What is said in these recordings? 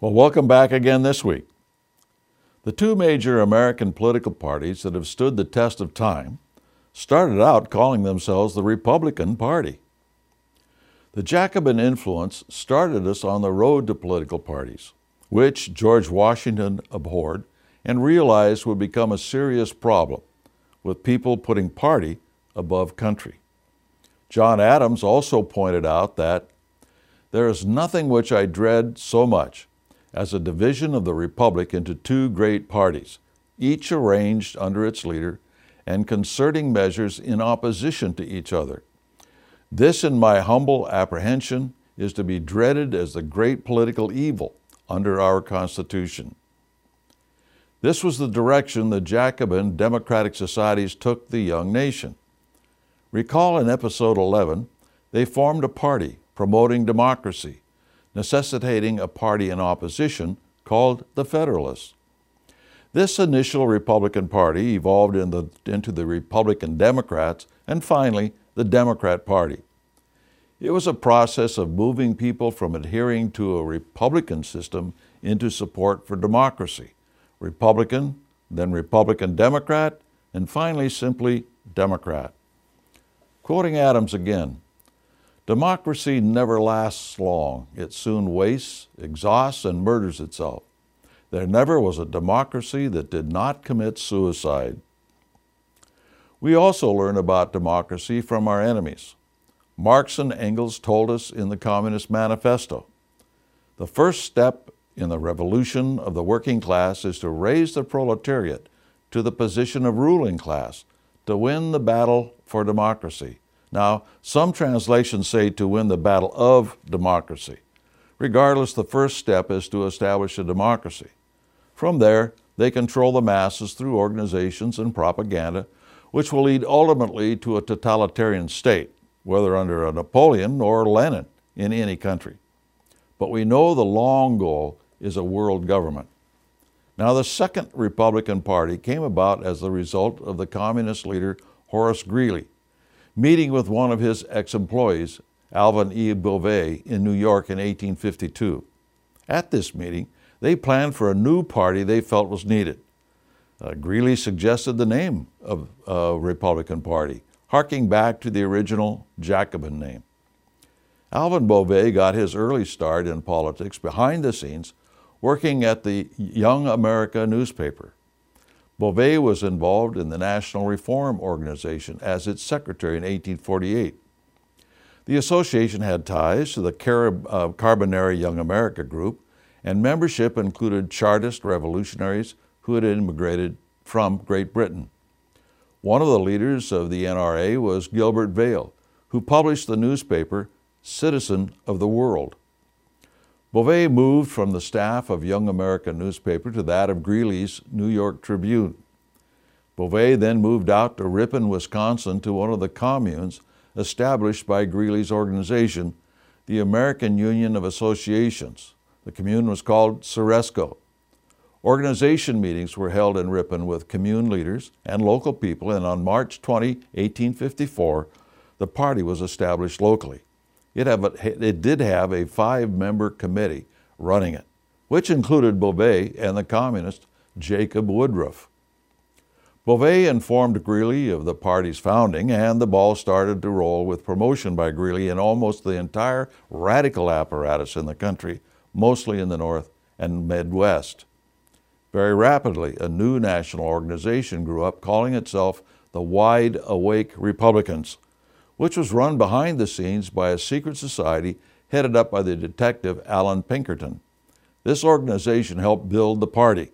Well, welcome back again this week. The two major American political parties that have stood the test of time started out calling themselves the Republican Party. The Jacobin influence started us on the road to political parties, which George Washington abhorred and realized would become a serious problem with people putting party above country. John Adams also pointed out that there is nothing which I dread so much as a division of the Republic into two great parties, each arranged under its leader and concerting measures in opposition to each other. This, in my humble apprehension, is to be dreaded as the great political evil under our Constitution. This was the direction the Jacobin democratic societies took the young nation. Recall in episode 11, they formed a party promoting democracy, necessitating a party in opposition called the Federalists. This initial Republican Party evolved in the, into the Republican Democrats and finally the Democrat Party. It was a process of moving people from adhering to a Republican system into support for democracy. Republican, then Republican Democrat, and finally simply Democrat. Quoting Adams again Democracy never lasts long. It soon wastes, exhausts, and murders itself. There never was a democracy that did not commit suicide. We also learn about democracy from our enemies. Marx and Engels told us in the Communist Manifesto the first step in the revolution of the working class is to raise the proletariat to the position of ruling class to win the battle for democracy. Now, some translations say to win the battle of democracy. Regardless, the first step is to establish a democracy. From there, they control the masses through organizations and propaganda, which will lead ultimately to a totalitarian state, whether under a Napoleon or Lenin in any country. But we know the long goal is a world government. Now, the Second Republican Party came about as the result of the communist leader Horace Greeley meeting with one of his ex employees, Alvin E. Bovay, in New York in 1852. At this meeting, they planned for a new party they felt was needed. Uh, Greeley suggested the name of uh, Republican Party, harking back to the original Jacobin name. Alvin Bovay got his early start in politics behind the scenes working at the Young America newspaper. Bovay was involved in the National Reform Organization as its secretary in 1848. The association had ties to the Carib- uh, Carbonari Young America group, and membership included Chartist revolutionaries who had immigrated from Great Britain. One of the leaders of the NRA was Gilbert Vail, who published the newspaper Citizen of the World. Bovay moved from the staff of Young American newspaper to that of Greeley's New York Tribune. Bovay then moved out to Ripon, Wisconsin to one of the communes established by Greeley's organization, the American Union of Associations. The commune was called Ceresco. Organization meetings were held in Ripon with commune leaders and local people, and on March 20, 1854, the party was established locally. It, have a, it did have a five member committee running it, which included Bovay and the communist Jacob Woodruff. Bovay informed Greeley of the party's founding, and the ball started to roll with promotion by Greeley in almost the entire radical apparatus in the country, mostly in the North and Midwest. Very rapidly, a new national organization grew up calling itself the Wide Awake Republicans which was run behind the scenes by a secret society headed up by the detective Allan Pinkerton. This organization helped build the party.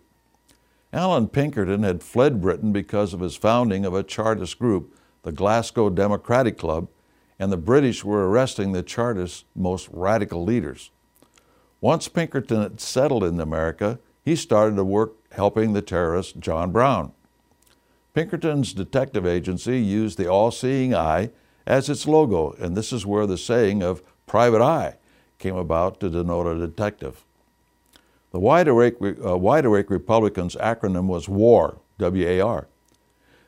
Allan Pinkerton had fled Britain because of his founding of a Chartist group, the Glasgow Democratic Club, and the British were arresting the Chartist most radical leaders. Once Pinkerton had settled in America, he started to work helping the terrorist John Brown. Pinkerton's detective agency used the all seeing eye as its logo, and this is where the saying of private eye came about to denote a detective. The Wide Awake, uh, Wide Awake Republicans' acronym was WAR, W A R.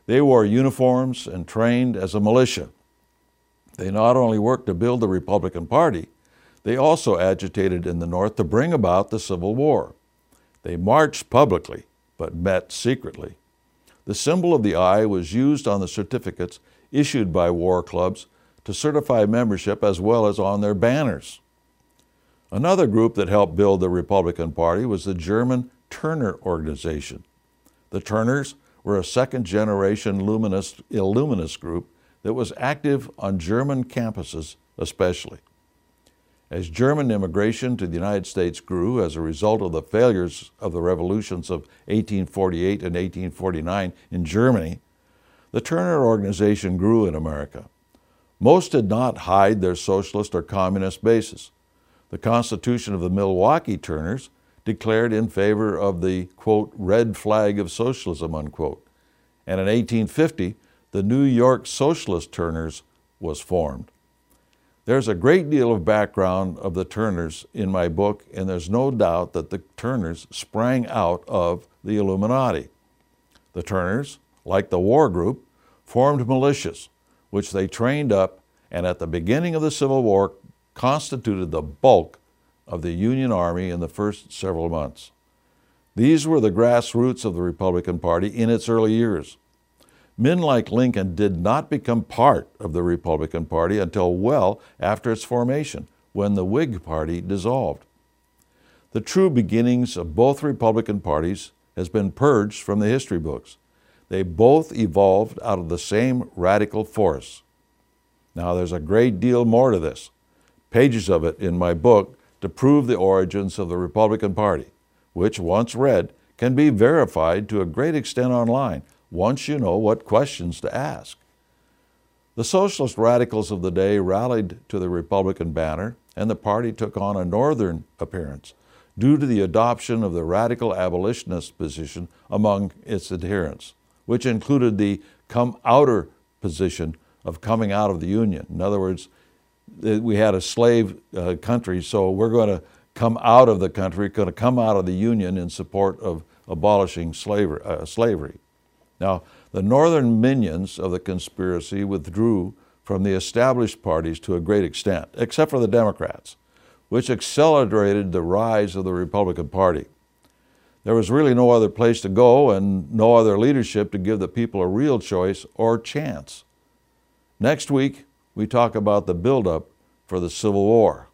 They wore uniforms and trained as a militia. They not only worked to build the Republican Party, They also agitated in the North to bring about the Civil War. They marched publicly, but met secretly. The symbol of the eye was used on the certificates issued by war clubs to certify membership as well as on their banners. Another group that helped build the Republican Party was the German Turner Organization. The Turners were a second generation luminist, Illuminist group that was active on German campuses, especially. As German immigration to the United States grew as a result of the failures of the revolutions of 1848 and 1849 in Germany, the Turner Organization grew in America. Most did not hide their socialist or communist basis. The Constitution of the Milwaukee Turners declared in favor of the, quote, red flag of socialism, unquote. And in 1850, the New York Socialist Turners was formed. There's a great deal of background of the Turners in my book, and there's no doubt that the Turners sprang out of the Illuminati. The Turners, like the war group, formed militias, which they trained up and at the beginning of the Civil War constituted the bulk of the Union Army in the first several months. These were the grassroots of the Republican Party in its early years. Men like Lincoln did not become part of the Republican Party until well after its formation, when the Whig Party dissolved. The true beginnings of both Republican parties has been purged from the history books. They both evolved out of the same radical force. Now, there's a great deal more to this, pages of it in my book to prove the origins of the Republican Party, which, once read, can be verified to a great extent online once you know what questions to ask. The socialist radicals of the day rallied to the Republican banner, and the party took on a northern appearance due to the adoption of the radical abolitionist position among its adherents, which included the come outer position of coming out of the Union. In other words, we had a slave uh, country, so we're going to come out of the country, going to come out of the Union in support of abolishing slavery. Uh, slavery. Now, the northern minions of the conspiracy withdrew from the established parties to a great extent, except for the Democrats, which accelerated the rise of the Republican Party. There was really no other place to go and no other leadership to give the people a real choice or chance. Next week, we talk about the buildup for the Civil War.